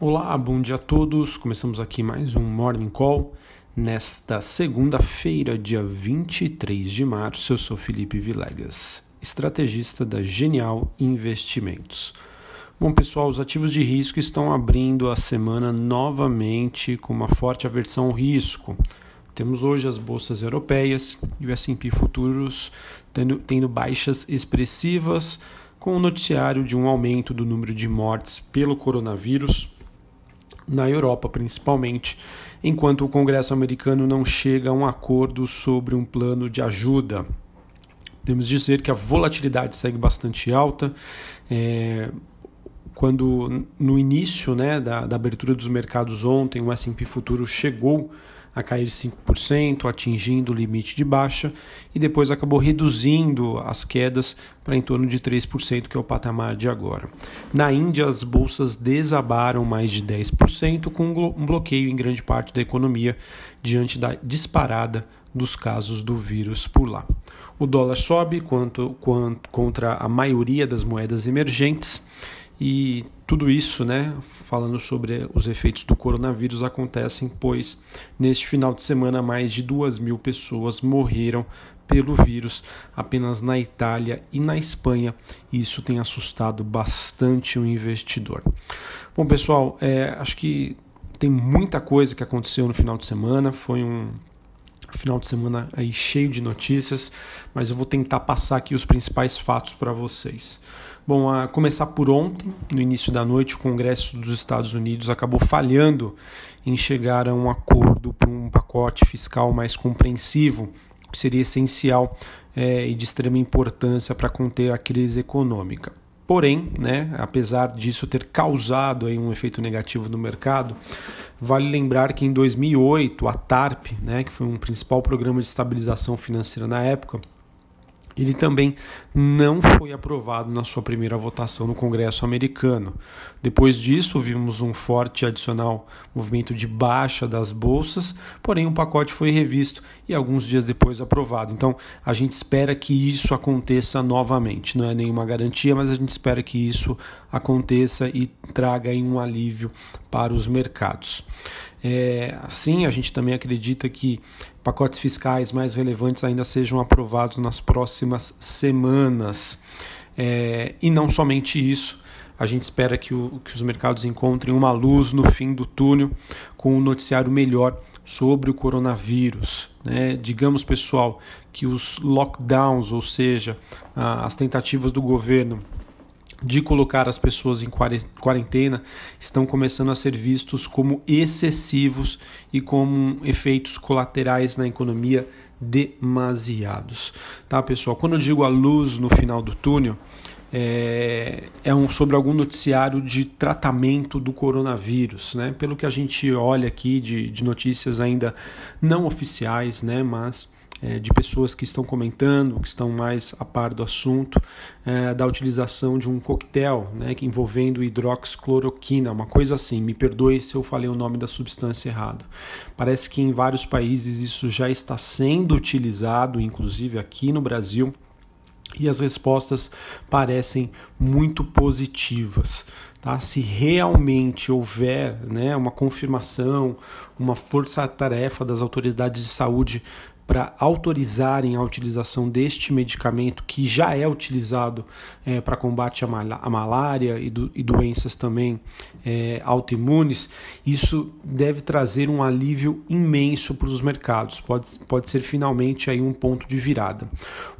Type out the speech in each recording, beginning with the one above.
Olá, bom dia a todos. Começamos aqui mais um Morning Call. Nesta segunda-feira, dia 23 de março, eu sou Felipe Vilegas, estrategista da Genial Investimentos. Bom, pessoal, os ativos de risco estão abrindo a semana novamente com uma forte aversão ao risco. Temos hoje as bolsas europeias e o S&P futuros tendo, tendo baixas expressivas, com o noticiário de um aumento do número de mortes pelo coronavírus na Europa principalmente, enquanto o Congresso americano não chega a um acordo sobre um plano de ajuda. Podemos dizer que a volatilidade segue bastante alta. É, quando no início né, da, da abertura dos mercados ontem, o S&P futuro chegou a cair 5%, atingindo o limite de baixa, e depois acabou reduzindo as quedas para em torno de 3%, que é o patamar de agora. Na Índia, as bolsas desabaram mais de 10%, com um bloqueio em grande parte da economia diante da disparada dos casos do vírus por lá. O dólar sobe quanto, quanto contra a maioria das moedas emergentes e tudo isso, né, falando sobre os efeitos do coronavírus, acontecem pois neste final de semana mais de duas mil pessoas morreram pelo vírus apenas na Itália e na Espanha. E isso tem assustado bastante o investidor. Bom, pessoal, é, acho que tem muita coisa que aconteceu no final de semana. Foi um final de semana aí cheio de notícias, mas eu vou tentar passar aqui os principais fatos para vocês. Bom, a começar por ontem, no início da noite, o Congresso dos Estados Unidos acabou falhando em chegar a um acordo para um pacote fiscal mais compreensivo, que seria essencial é, e de extrema importância para conter a crise econômica. Porém, né, apesar disso ter causado aí um efeito negativo no mercado, vale lembrar que em 2008 a TARP, né, que foi um principal programa de estabilização financeira na época, ele também não foi aprovado na sua primeira votação no Congresso americano. Depois disso, vimos um forte adicional movimento de baixa das bolsas, porém o pacote foi revisto e alguns dias depois aprovado. Então, a gente espera que isso aconteça novamente. Não é nenhuma garantia, mas a gente espera que isso aconteça e traga um alívio para os mercados. É, assim, a gente também acredita que pacotes fiscais mais relevantes ainda sejam aprovados nas próximas semanas. É, e não somente isso, a gente espera que, o, que os mercados encontrem uma luz no fim do túnel com um noticiário melhor sobre o coronavírus. Né? Digamos, pessoal, que os lockdowns, ou seja, as tentativas do governo de colocar as pessoas em quarentena estão começando a ser vistos como excessivos e como efeitos colaterais na economia demasiados. Tá, pessoal? Quando eu digo a luz no final do túnel, é, é um, sobre algum noticiário de tratamento do coronavírus, né? Pelo que a gente olha aqui de, de notícias ainda não oficiais, né? Mas é, de pessoas que estão comentando, que estão mais a par do assunto, é, da utilização de um coquetel né, envolvendo hidroxicloroquina, uma coisa assim. Me perdoe se eu falei o nome da substância errado. Parece que em vários países isso já está sendo utilizado, inclusive aqui no Brasil e as respostas parecem muito positivas. Tá? Se realmente houver né, uma confirmação, uma força-tarefa das autoridades de saúde para autorizarem a utilização deste medicamento que já é utilizado é, para combate à, mal malária e, do, e, doenças também é, autoimunes, isso deve trazer um alívio imenso para os mercados. Pode, pode ser finalmente aí um ponto de virada.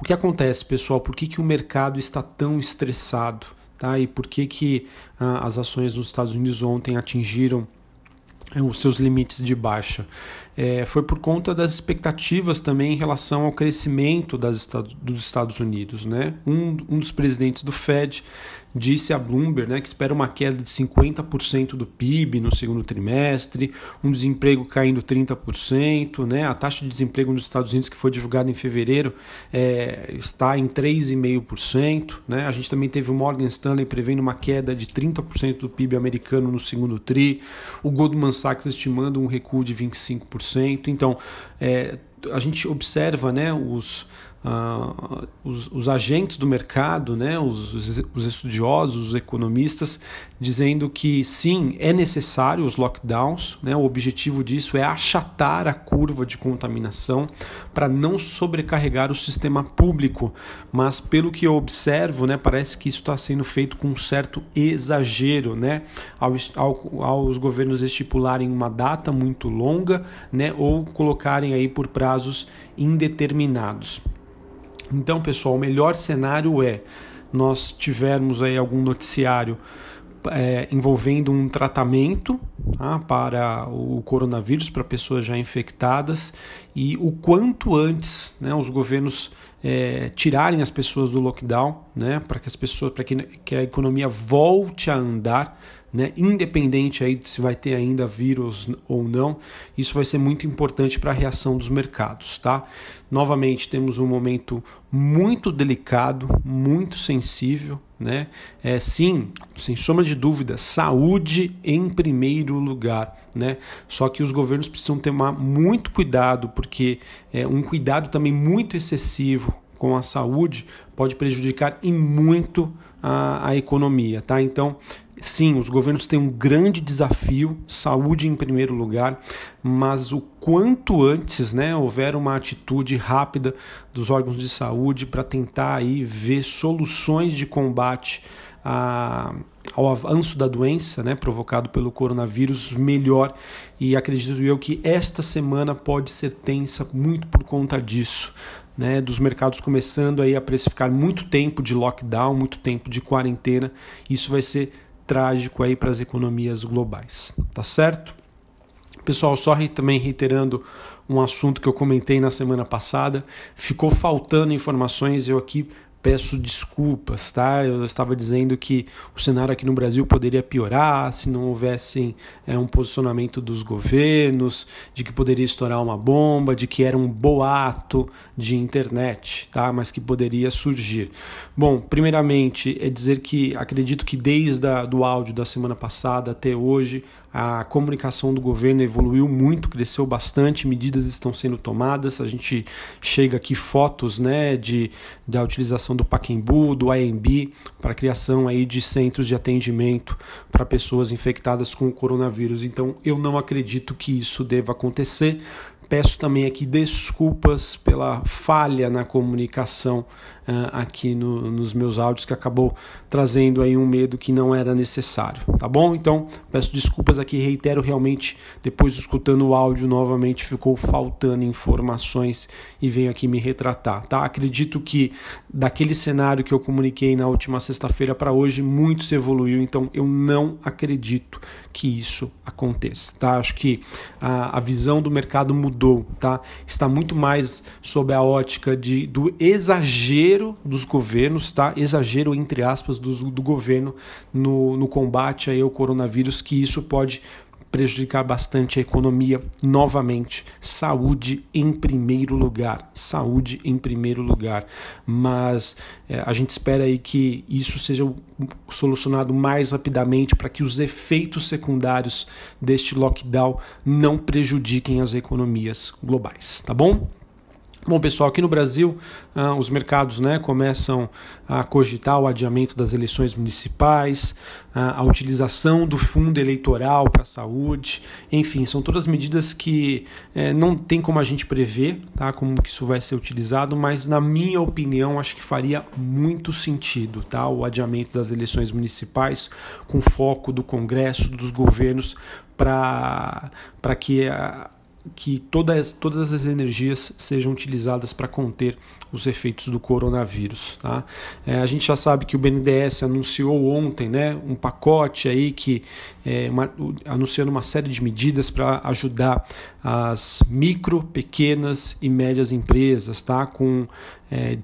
O que acontece, pessoal? Por que, que o mercado está tão estressado? Tá? E por que, que ah, as ações nos Estados Unidos ontem atingiram é, os seus limites de baixa. É, foi por conta das expectativas também em relação ao crescimento das, dos Estados Unidos. Né? Um, um dos presidentes do Fed disse a Bloomberg né, que espera uma queda de 50% do PIB no segundo trimestre, um desemprego caindo 30%, né, a taxa de desemprego nos Estados Unidos, que foi divulgada em fevereiro, é, está em 3,5%. Né, a gente também teve o Morgan Stanley prevendo uma queda de 30% do PIB americano no segundo TRI, o Goldman Sachs estimando um recuo de 25%. Então, é, a gente observa né, os uh, os, os, agentes do mercado, né, os, os estudiosos, os economistas, dizendo que sim, é necessário os lockdowns, né, o objetivo disso é achatar a curva de contaminação para não sobrecarregar o sistema público, mas pelo que eu observo, né, parece que isso está sendo feito com um certo exagero, né, ao, ao, aos governos estipularem uma data muito longa, né, ou colocarem aí por prazos indeterminados. Então, pessoal, o melhor cenário é nós tivermos aí algum noticiário é, envolvendo um tratamento tá, para o coronavírus, para pessoas já infectadas, e o quanto antes né, os governos é, tirarem as pessoas do lockdown, né, para que as pessoas, para que, que a economia volte a andar, né, independente aí se vai ter ainda vírus ou não, isso vai ser muito importante para a reação dos mercados, tá? Novamente temos um momento muito delicado, muito sensível, né? É sim, sem sombra de dúvida, saúde em primeiro lugar, né? Só que os governos precisam tomar muito cuidado, porque é um cuidado também muito excessivo com a saúde pode prejudicar em muito a, a economia, tá? Então Sim, os governos têm um grande desafio, saúde em primeiro lugar, mas o quanto antes né, houver uma atitude rápida dos órgãos de saúde para tentar aí ver soluções de combate a, ao avanço da doença né, provocado pelo coronavírus, melhor. E acredito eu que esta semana pode ser tensa muito por conta disso. Né, dos mercados começando aí a precificar muito tempo de lockdown, muito tempo de quarentena. Isso vai ser trágico aí para as economias globais, tá certo? Pessoal, só também reiterando um assunto que eu comentei na semana passada, ficou faltando informações, eu aqui peço desculpas, tá? Eu estava dizendo que o cenário aqui no Brasil poderia piorar se não houvesse é, um posicionamento dos governos, de que poderia estourar uma bomba, de que era um boato de internet, tá? Mas que poderia surgir. Bom, primeiramente é dizer que acredito que desde a, do áudio da semana passada até hoje a comunicação do governo evoluiu muito, cresceu bastante, medidas estão sendo tomadas. A gente chega aqui fotos né, de, da utilização do Paquembu, do AMB, para a criação aí de centros de atendimento para pessoas infectadas com o coronavírus. Então eu não acredito que isso deva acontecer. Peço também aqui desculpas pela falha na comunicação uh, aqui no, nos meus áudios, que acabou trazendo aí um medo que não era necessário, tá bom? Então, peço desculpas aqui, reitero realmente, depois escutando o áudio novamente, ficou faltando informações e venho aqui me retratar, tá? Acredito que daquele cenário que eu comuniquei na última sexta-feira para hoje, muito se evoluiu, então eu não acredito que isso aconteça, tá? Acho que a, a visão do mercado mudou, tá? Está muito mais sob a ótica de, do exagero dos governos, tá? Exagero entre aspas do, do governo no, no combate aí ao coronavírus, que isso pode prejudicar bastante a economia novamente. Saúde em primeiro lugar, saúde em primeiro lugar. Mas é, a gente espera aí que isso seja solucionado mais rapidamente para que os efeitos secundários deste lockdown não prejudiquem as economias globais, tá bom? Bom, pessoal, aqui no Brasil, ah, os mercados né, começam a cogitar o adiamento das eleições municipais, ah, a utilização do fundo eleitoral para a saúde, enfim, são todas medidas que eh, não tem como a gente prever tá, como que isso vai ser utilizado, mas na minha opinião acho que faria muito sentido tá, o adiamento das eleições municipais com foco do Congresso, dos governos, para que a que todas, todas as energias sejam utilizadas para conter os efeitos do coronavírus. Tá? É, a gente já sabe que o BNDES anunciou ontem né, um pacote aí que é, uma, anunciando uma série de medidas para ajudar as micro, pequenas e médias empresas, tá? com, é,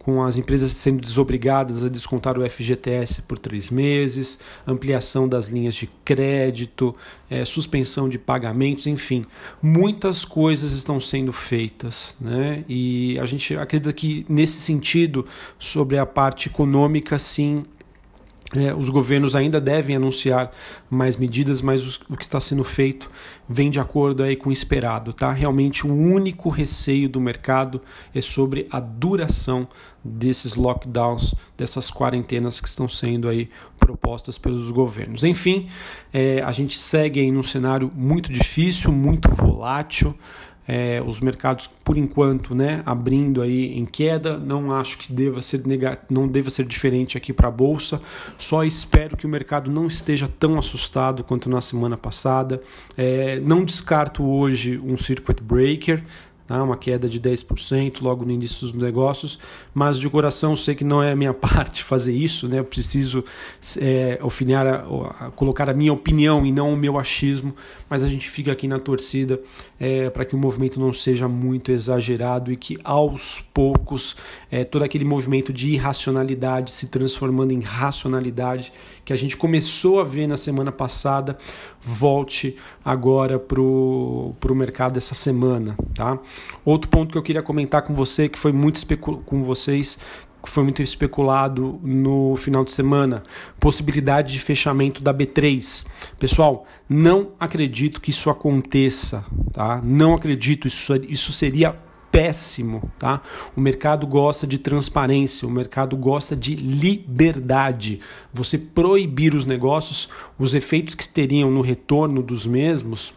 com as empresas sendo desobrigadas a descontar o FGTS por três meses, ampliação das linhas de crédito, é, suspensão de pagamentos, enfim, muitas coisas estão sendo feitas. Né? E a gente acredita que, nesse sentido, sobre a parte econômica, sim, É, os governos ainda devem anunciar mais medidas, mas o, o, que está sendo feito vem de acordo aí com o esperado, tá? Realmente o único receio do mercado é sobre a duração desses lockdowns, dessas quarentenas que estão sendo aí propostas pelos governos. Enfim, é, a gente segue aí num cenário muito difícil, muito volátil é, os mercados por enquanto né, abrindo aí em queda não acho que deva ser não deva ser diferente aqui para a bolsa. Só espero que o mercado não esteja tão assustado quanto na semana passada. É, não descarto hoje um circuit breaker tá? uma queda de 10% logo no início dos negócios, mas de coração sei que não é a minha parte fazer isso, né? eu preciso é, a, a, colocar a minha opinião e não o meu achismo, mas a gente fica aqui na torcida é, para que o movimento não seja muito exagerado e que aos poucos é, todo aquele movimento de irracionalidade se transformando em racionalidade que a gente começou a ver na semana passada volte agora para o mercado essa semana. Tá? Outro ponto que eu queria comentar com você, que foi muito com vocês, que foi muito especulado no final de semana, possibilidade de fechamento da B3. Pessoal, não acredito que isso aconteça, tá? Não acredito, isso, isso seria péssimo, tá? O mercado gosta de transparência, o mercado gosta de liberdade. Você proibir os negócios, os efeitos que teriam no retorno dos mesmos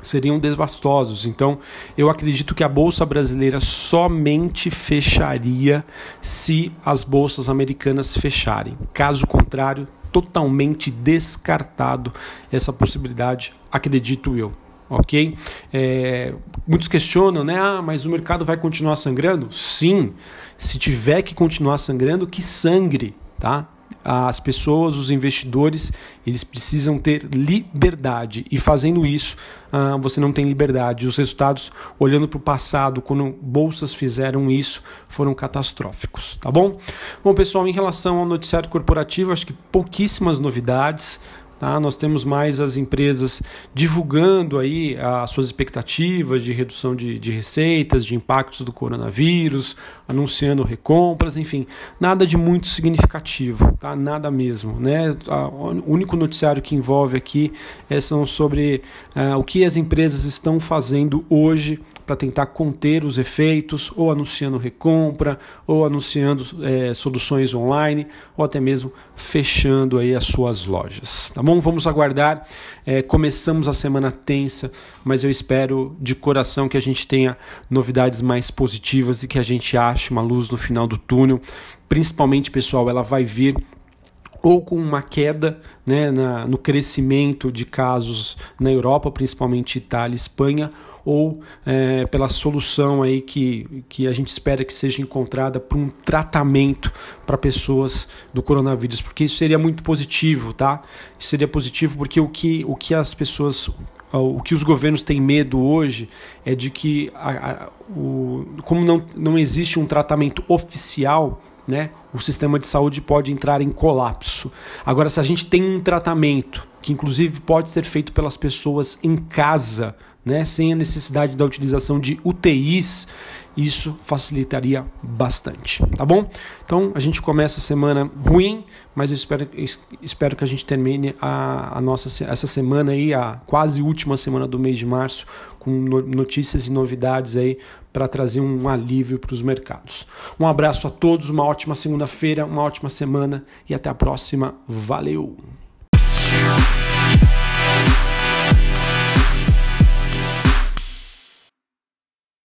seriam devastosos. Então, eu acredito que a bolsa brasileira somente fecharia se as bolsas americanas fecharem. Caso contrário, totalmente descartado essa possibilidade, acredito eu ok? É, muitos questionam, né? Ah, mas o mercado vai continuar sangrando? Sim, se tiver que continuar sangrando, que sangre, tá? As pessoas, os investidores, eles precisam ter liberdade e fazendo isso, ah, você não tem liberdade. Os resultados, olhando para o passado, quando bolsas fizeram isso, foram catastróficos, tá bom? Bom, pessoal, em relação ao noticiário corporativo, acho que pouquíssimas novidades. Tá? Nós temos mais as empresas divulgando aí as suas expectativas de redução de, de receitas, de impactos do coronavírus, anunciando recompras, enfim, nada de muito significativo, tá? nada mesmo. Né? O único noticiário que envolve aqui é, são sobre uh, o que as empresas estão fazendo hoje para tentar conter os efeitos, ou anunciando recompra, ou anunciando é, soluções online, ou até mesmo fechando aí as suas lojas. Tá bom? Vamos aguardar. É, começamos a semana tensa, mas eu espero de coração que a gente tenha novidades mais positivas e que a gente ache uma luz no final do túnel. Principalmente, pessoal, ela vai vir ou com uma queda né, na, no crescimento de casos na Europa, principalmente Itália e Espanha, ou é, pela solução aí que, que a gente espera que seja encontrada para um tratamento para pessoas do coronavírus, porque isso seria muito positivo, tá? Isso seria positivo porque o que, o que as pessoas o que os governos têm medo hoje é de que, a, a, o, como não, não existe um tratamento oficial, né, o sistema de saúde pode entrar em colapso. Agora, se a gente tem um tratamento que, inclusive, pode ser feito pelas pessoas em casa, né, sem a necessidade da utilização de UTIs, isso facilitaria bastante, tá bom? Então a gente começa a semana ruim, mas eu espero, espero que a gente termine a, a nossa essa semana aí, a quase última semana do mês de março, com notícias e novidades aí para trazer um alívio para os mercados. Um abraço a todos, uma ótima segunda-feira, uma ótima semana e até a próxima. Valeu!